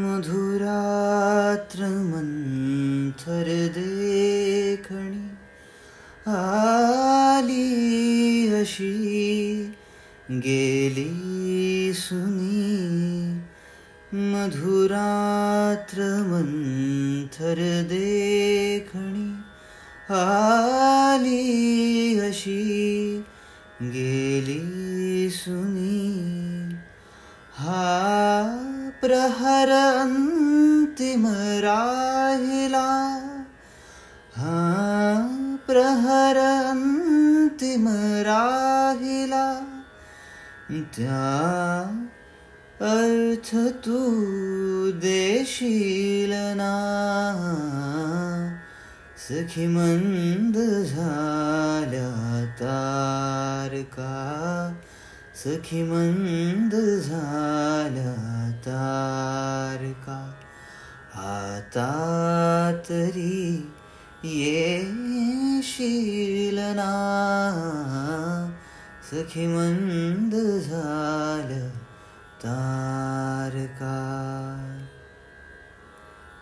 मधुरात्र मंथर देखणी आली अशी गेली सुनी मधुरात्र मंथर देखणी आली अशी गेली सुनी प्रहर अंतिम राहिला। हा, प्रहर अंतिम राहिला। त्या अर्थ तू देशील ना। सखी मंद झाल्या तारका। सखी मंद झाल्या आरि ये शीलना सखी मंद झाल तारका।